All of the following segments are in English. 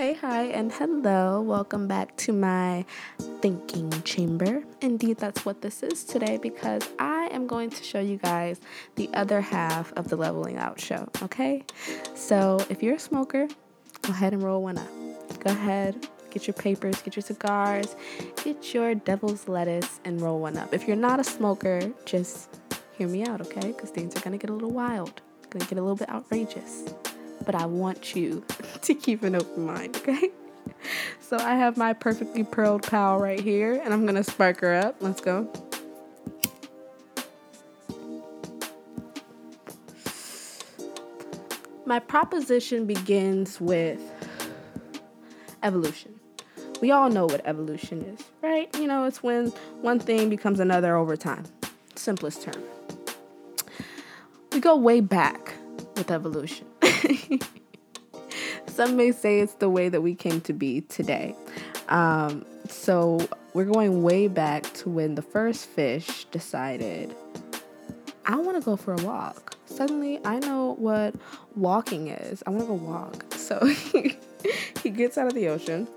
Hey, hi, and hello. Welcome back to my thinking chamber. Indeed, that's what this is today because I am going to show you guys the other half of the leveling out show, okay? So, if you're a smoker, go ahead and roll one up. Go ahead, get your papers, get your cigars, get your devil's lettuce, and roll one up. If you're not a smoker, just hear me out, okay? Because things are gonna get a little wild, gonna get a little bit outrageous but I want you to keep an open mind, okay? So I have my perfectly pearled pal right here, and I'm gonna spark her up. Let's go. My proposition begins with evolution. We all know what evolution is, right? You know, it's when one thing becomes another over time. Simplest term. We go way back with evolution. Some may say it's the way that we came to be today. Um, so we're going way back to when the first fish decided, I want to go for a walk. Suddenly, I know what walking is. I want to go walk. So he gets out of the ocean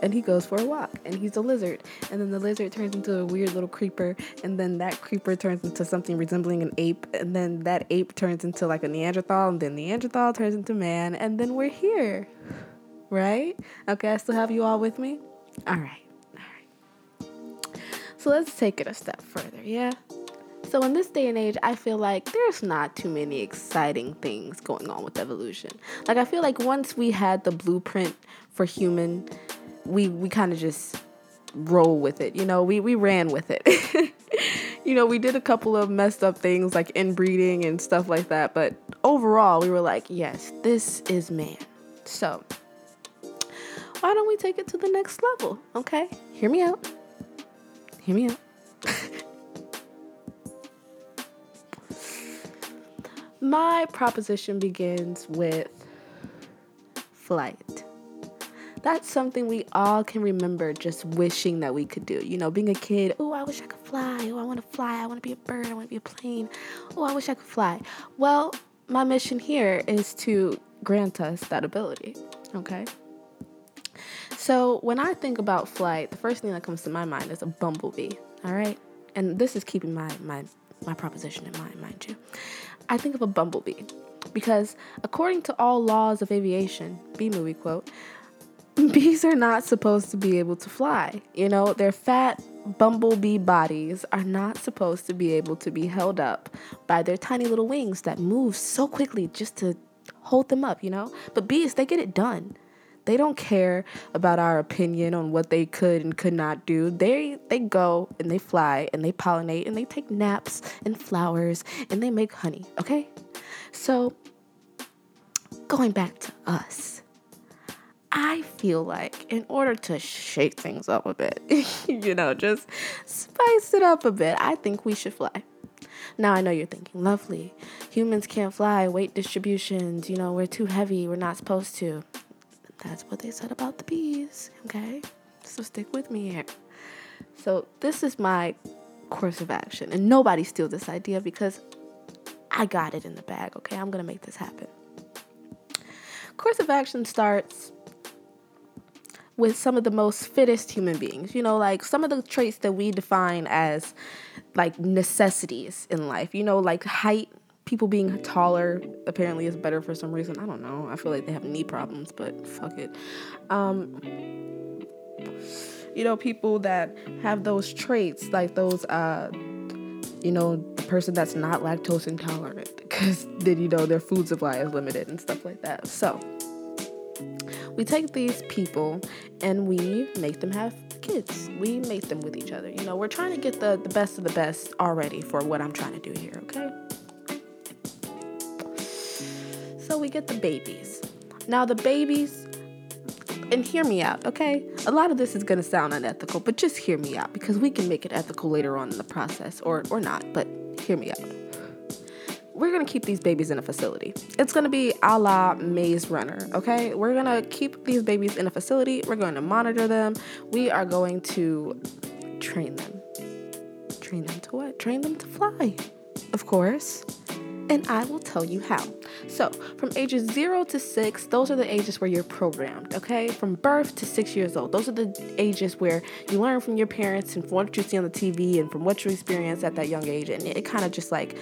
and he goes for a walk and he's a lizard. And then the lizard turns into a weird little creeper and then that creeper turns into something resembling an ape and then that ape turns into like a neanderthal and then neanderthal turns into man and then we're here. Right? Okay i still have you all with me? All right. All right. So let's take it a step further yeah? So in this day and age, I feel like there's not too many exciting things going on with evolution. Like I feel like once we had the blueprint for human we we kind of just roll with it. You know, we we ran with it. you know, we did a couple of messed up things like inbreeding and stuff like that, but overall, we were like, yes, this is man. So, why don't we take it to the next level? Okay? Hear me out. Hear me out. My proposition begins with flight that's something we all can remember just wishing that we could do. You know, being a kid, oh, I wish I could fly. Oh, I want to fly. I want to be a bird. I want to be a plane. Oh, I wish I could fly. Well, my mission here is to grant us that ability. Okay? So, when I think about flight, the first thing that comes to my mind is a bumblebee. All right? And this is keeping my my my proposition in mind, mind you. I think of a bumblebee because according to all laws of aviation, Bee Movie quote, bees are not supposed to be able to fly. You know, their fat bumblebee bodies are not supposed to be able to be held up by their tiny little wings that move so quickly just to hold them up, you know? But bees, they get it done. They don't care about our opinion on what they could and could not do. They they go and they fly and they pollinate and they take naps and flowers and they make honey, okay? So going back to us I feel like in order to shake things up a bit, you know, just spice it up a bit, I think we should fly. Now I know you're thinking, lovely, humans can't fly, weight distributions, you know, we're too heavy, we're not supposed to. That's what they said about the bees, okay? So stick with me here. So this is my course of action, and nobody steal this idea because I got it in the bag, okay? I'm gonna make this happen. Course of action starts with some of the most fittest human beings. You know, like some of the traits that we define as like necessities in life. You know, like height, people being taller apparently is better for some reason. I don't know. I feel like they have knee problems, but fuck it. Um you know, people that have those traits, like those uh you know, the person that's not lactose intolerant because then you know their food supply is limited and stuff like that. So, we take these people and we make them have kids. We mate them with each other. You know, we're trying to get the, the best of the best already for what I'm trying to do here, okay? So we get the babies. Now, the babies, and hear me out, okay? A lot of this is gonna sound unethical, but just hear me out because we can make it ethical later on in the process or, or not, but hear me out we're gonna keep these babies in a facility. It's gonna be a la Maze Runner, okay? We're gonna keep these babies in a facility. We're going to monitor them. We are going to train them. Train them to what? Train them to fly, of course. And I will tell you how. So, from ages zero to six, those are the ages where you're programmed, okay? From birth to six years old, those are the ages where you learn from your parents and from what you see on the TV and from what you experience at that young age. And it, it kind of just like,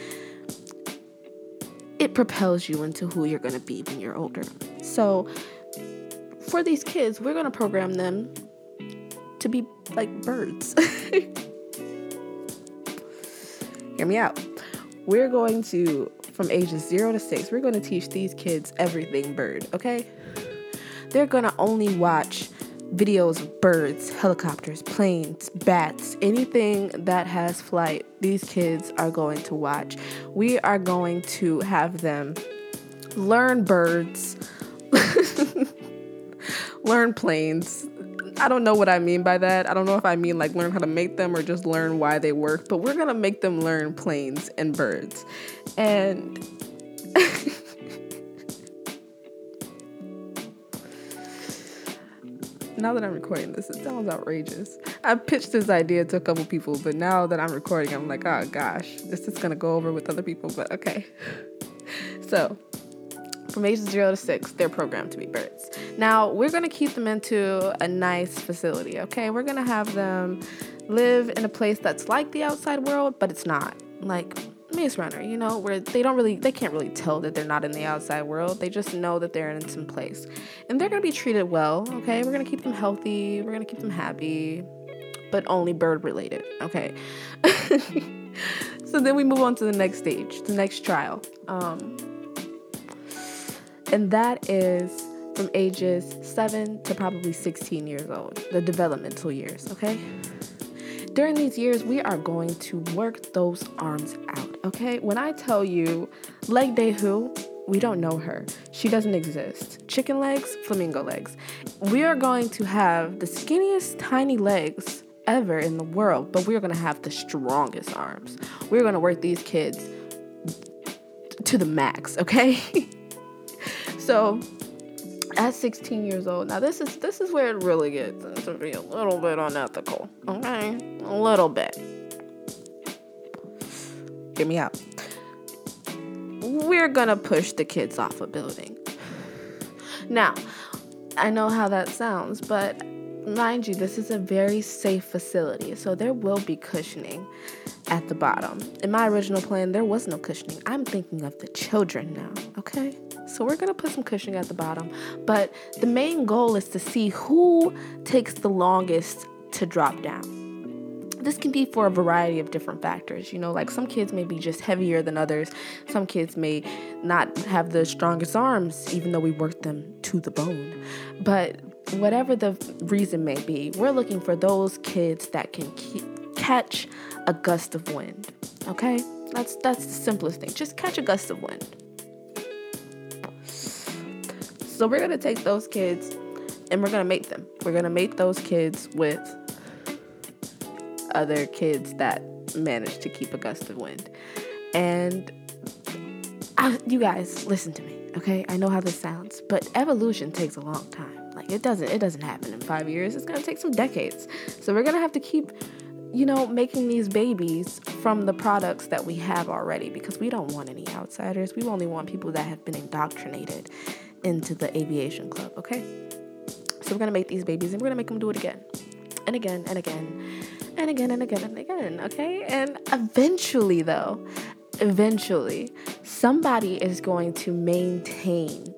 it propels you into who you're going to be when you're older. So, for these kids, we're going to program them to be like birds. Hear me out. We're going to, from ages zero to six, we're going to teach these kids everything bird, okay? They're going to only watch videos of birds, helicopters, planes, bats, anything that has flight. These kids are going to watch. We are going to have them learn birds, learn planes, I don't know what I mean by that. I don't know if I mean like learn how to make them or just learn why they work, but we're going to make them learn planes and birds. And now that I'm recording this, it sounds outrageous. I pitched this idea to a couple people, but now that I'm recording, I'm like, oh gosh, this is to go over with other people, but okay. So, from ages zero to six, they're programmed to be birds. Now, we're to keep them into a nice facility, okay? We're to have them live in a place that's like the outside world, but it's not. Like Maze Runner, you know, where they don't really, they can't really tell that they're not in the outside world. They just know that they're in some place. And they're going to be treated well, okay? We're going to keep them healthy. We're going to keep them happy, but only bird related, okay? so then we move on to the next stage, the next trial. Um, and that is from ages 7 to probably 16 years old, the developmental years, okay? During these years, we are going to work those arms out, okay? When I tell you leg day who, we don't know her. She doesn't exist. Chicken legs, flamingo legs. We are going to have the skinniest tiny legs ever in the world, but we're going to have the strongest arms. We're going to work these kids to the max, okay? So at 16 years old, now this is this is where it really gets to be a little bit unethical. Okay, a little bit. Get me out. We're gonna push the kids off a building. Now, I know how that sounds, but mind you, this is a very safe facility, so there will be cushioning at the bottom. In my original plan, there was no cushioning. I'm thinking of the children now, okay? So we're gonna put some cushioning at the bottom, but the main goal is to see who takes the longest to drop down. This can be for a variety of different factors. You know, like some kids may be just heavier than others. Some kids may not have the strongest arms, even though we work them to the bone. But whatever the reason may be, we're looking for those kids that can catch a gust of wind. Okay? That's that's the simplest thing. Just catch a gust of wind. So we're gonna take those kids and we're gonna mate them. We're gonna mate those kids with other kids that manage to keep a gust of wind. And I, you guys, listen to me, okay? I know how this sounds, but evolution takes a long time. Like it doesn't it doesn't happen in 5 years. It's going to take some decades. So we're going to have to keep you know, making these babies from the products that we have already because we don't want any outsiders. We only want people that have been indoctrinated into the aviation club, okay? So we're gonna make these babies and we're gonna make them do it again and again and again and again and again and again, okay? And eventually, though, eventually, somebody is going to maintain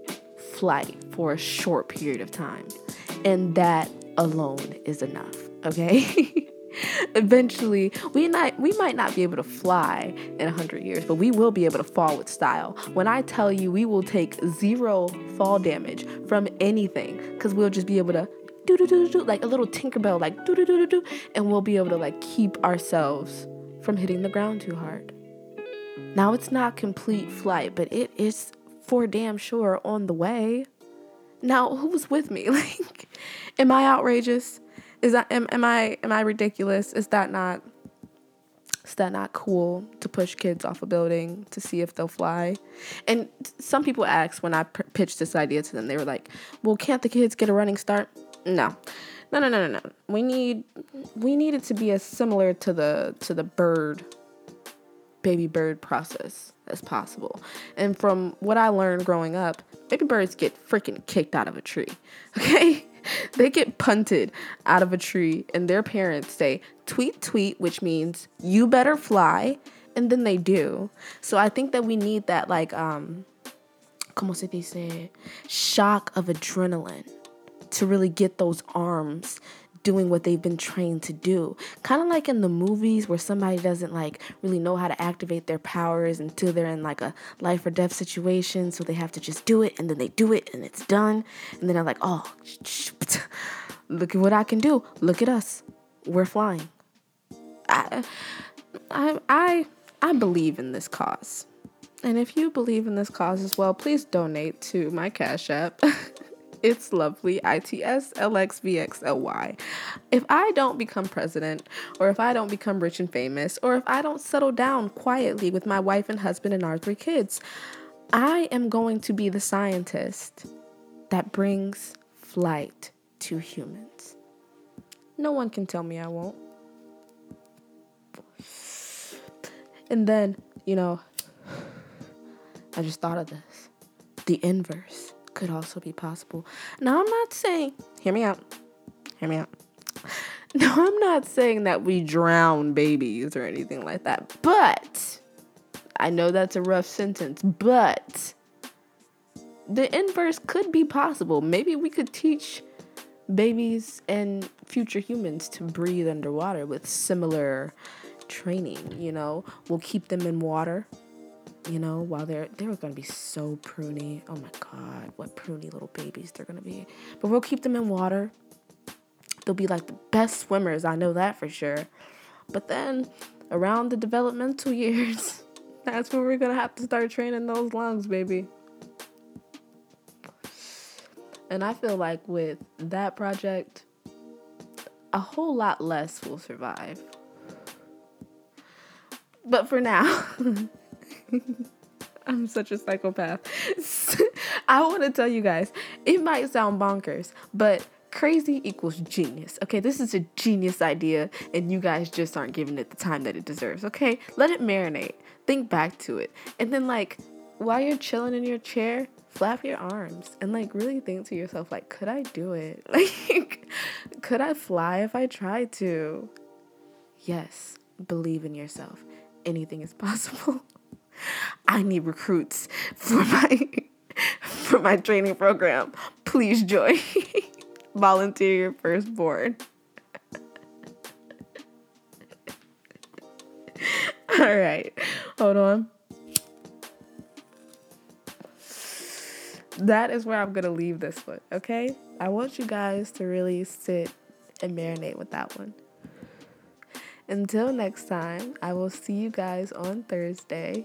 flight for a short period of time, and that alone is enough, okay? eventually we not we might not be able to fly in 100 years but we will be able to fall with style when i tell you we will take zero fall damage from anything because we'll just be able to do do do do like a little tinkerbell like do do do do do and we'll be able to like keep ourselves from hitting the ground too hard now it's not complete flight but it is for damn sure on the way now who's with me like am i outrageous is that am, am I am I ridiculous? Is that not is that not cool to push kids off a building to see if they'll fly? And some people asked when I pitched this idea to them, they were like, "Well, can't the kids get a running start?" No. No, no, no, no, no. We need we need it to be as similar to the to the bird baby bird process as possible. And from what I learned growing up, baby birds get freaking kicked out of a tree. Okay? they get punted out of a tree and their parents say tweet tweet which means you better fly and then they do. So I think that we need that like um como se dice shock of adrenaline to really get those arms doing what they've been trained to do. Kind of like in the movies where somebody doesn't like really know how to activate their powers until they're in like a life or death situation, so they have to just do it and then they do it and it's done. And then they're like, "Oh, look at what I can do. Look at us. We're flying." I I I I believe in this cause. And if you believe in this cause as well, please donate to my Cash App. It's lovely. I T S L X V X L Y. If I don't become president, or if I don't become rich and famous, or if I don't settle down quietly with my wife and husband and our three kids, I am going to be the scientist that brings flight to humans. No one can tell me I won't. And then, you know, I just thought of this the inverse could also be possible. Now, I'm not saying, hear me out, hear me out. No, I'm not saying that we drown babies or anything like that, but I know that's a rough sentence, but the inverse could be possible. Maybe we could teach babies and future humans to breathe underwater with similar training, you know. We'll keep them in water you know, while they're they're gonna be so pruny. Oh my god, what pruny little babies they're gonna be. But we'll keep them in water. They'll be like the best swimmers, I know that for sure. But then around the developmental years, that's when we're gonna have to start training those lungs, baby. And I feel like with that project, a whole lot less will survive. But for now, I'm such a psychopath. I want to tell you guys, it might sound bonkers, but crazy equals genius. Okay, this is a genius idea, and you guys just aren't giving it the time that it deserves. Okay, let it marinate. Think back to it. And then, like, while you're chilling in your chair, flap your arms and, like, really think to yourself, like, could I do it? Like, could I fly if I tried to? Yes, believe in yourself. Anything is possible. I need recruits for my for my training program. Please join. Volunteer your firstborn. All right. Hold on. That is where I'm going to leave this one, okay? I want you guys to really sit and marinate with that one. Until next time, I will see you guys on Thursday.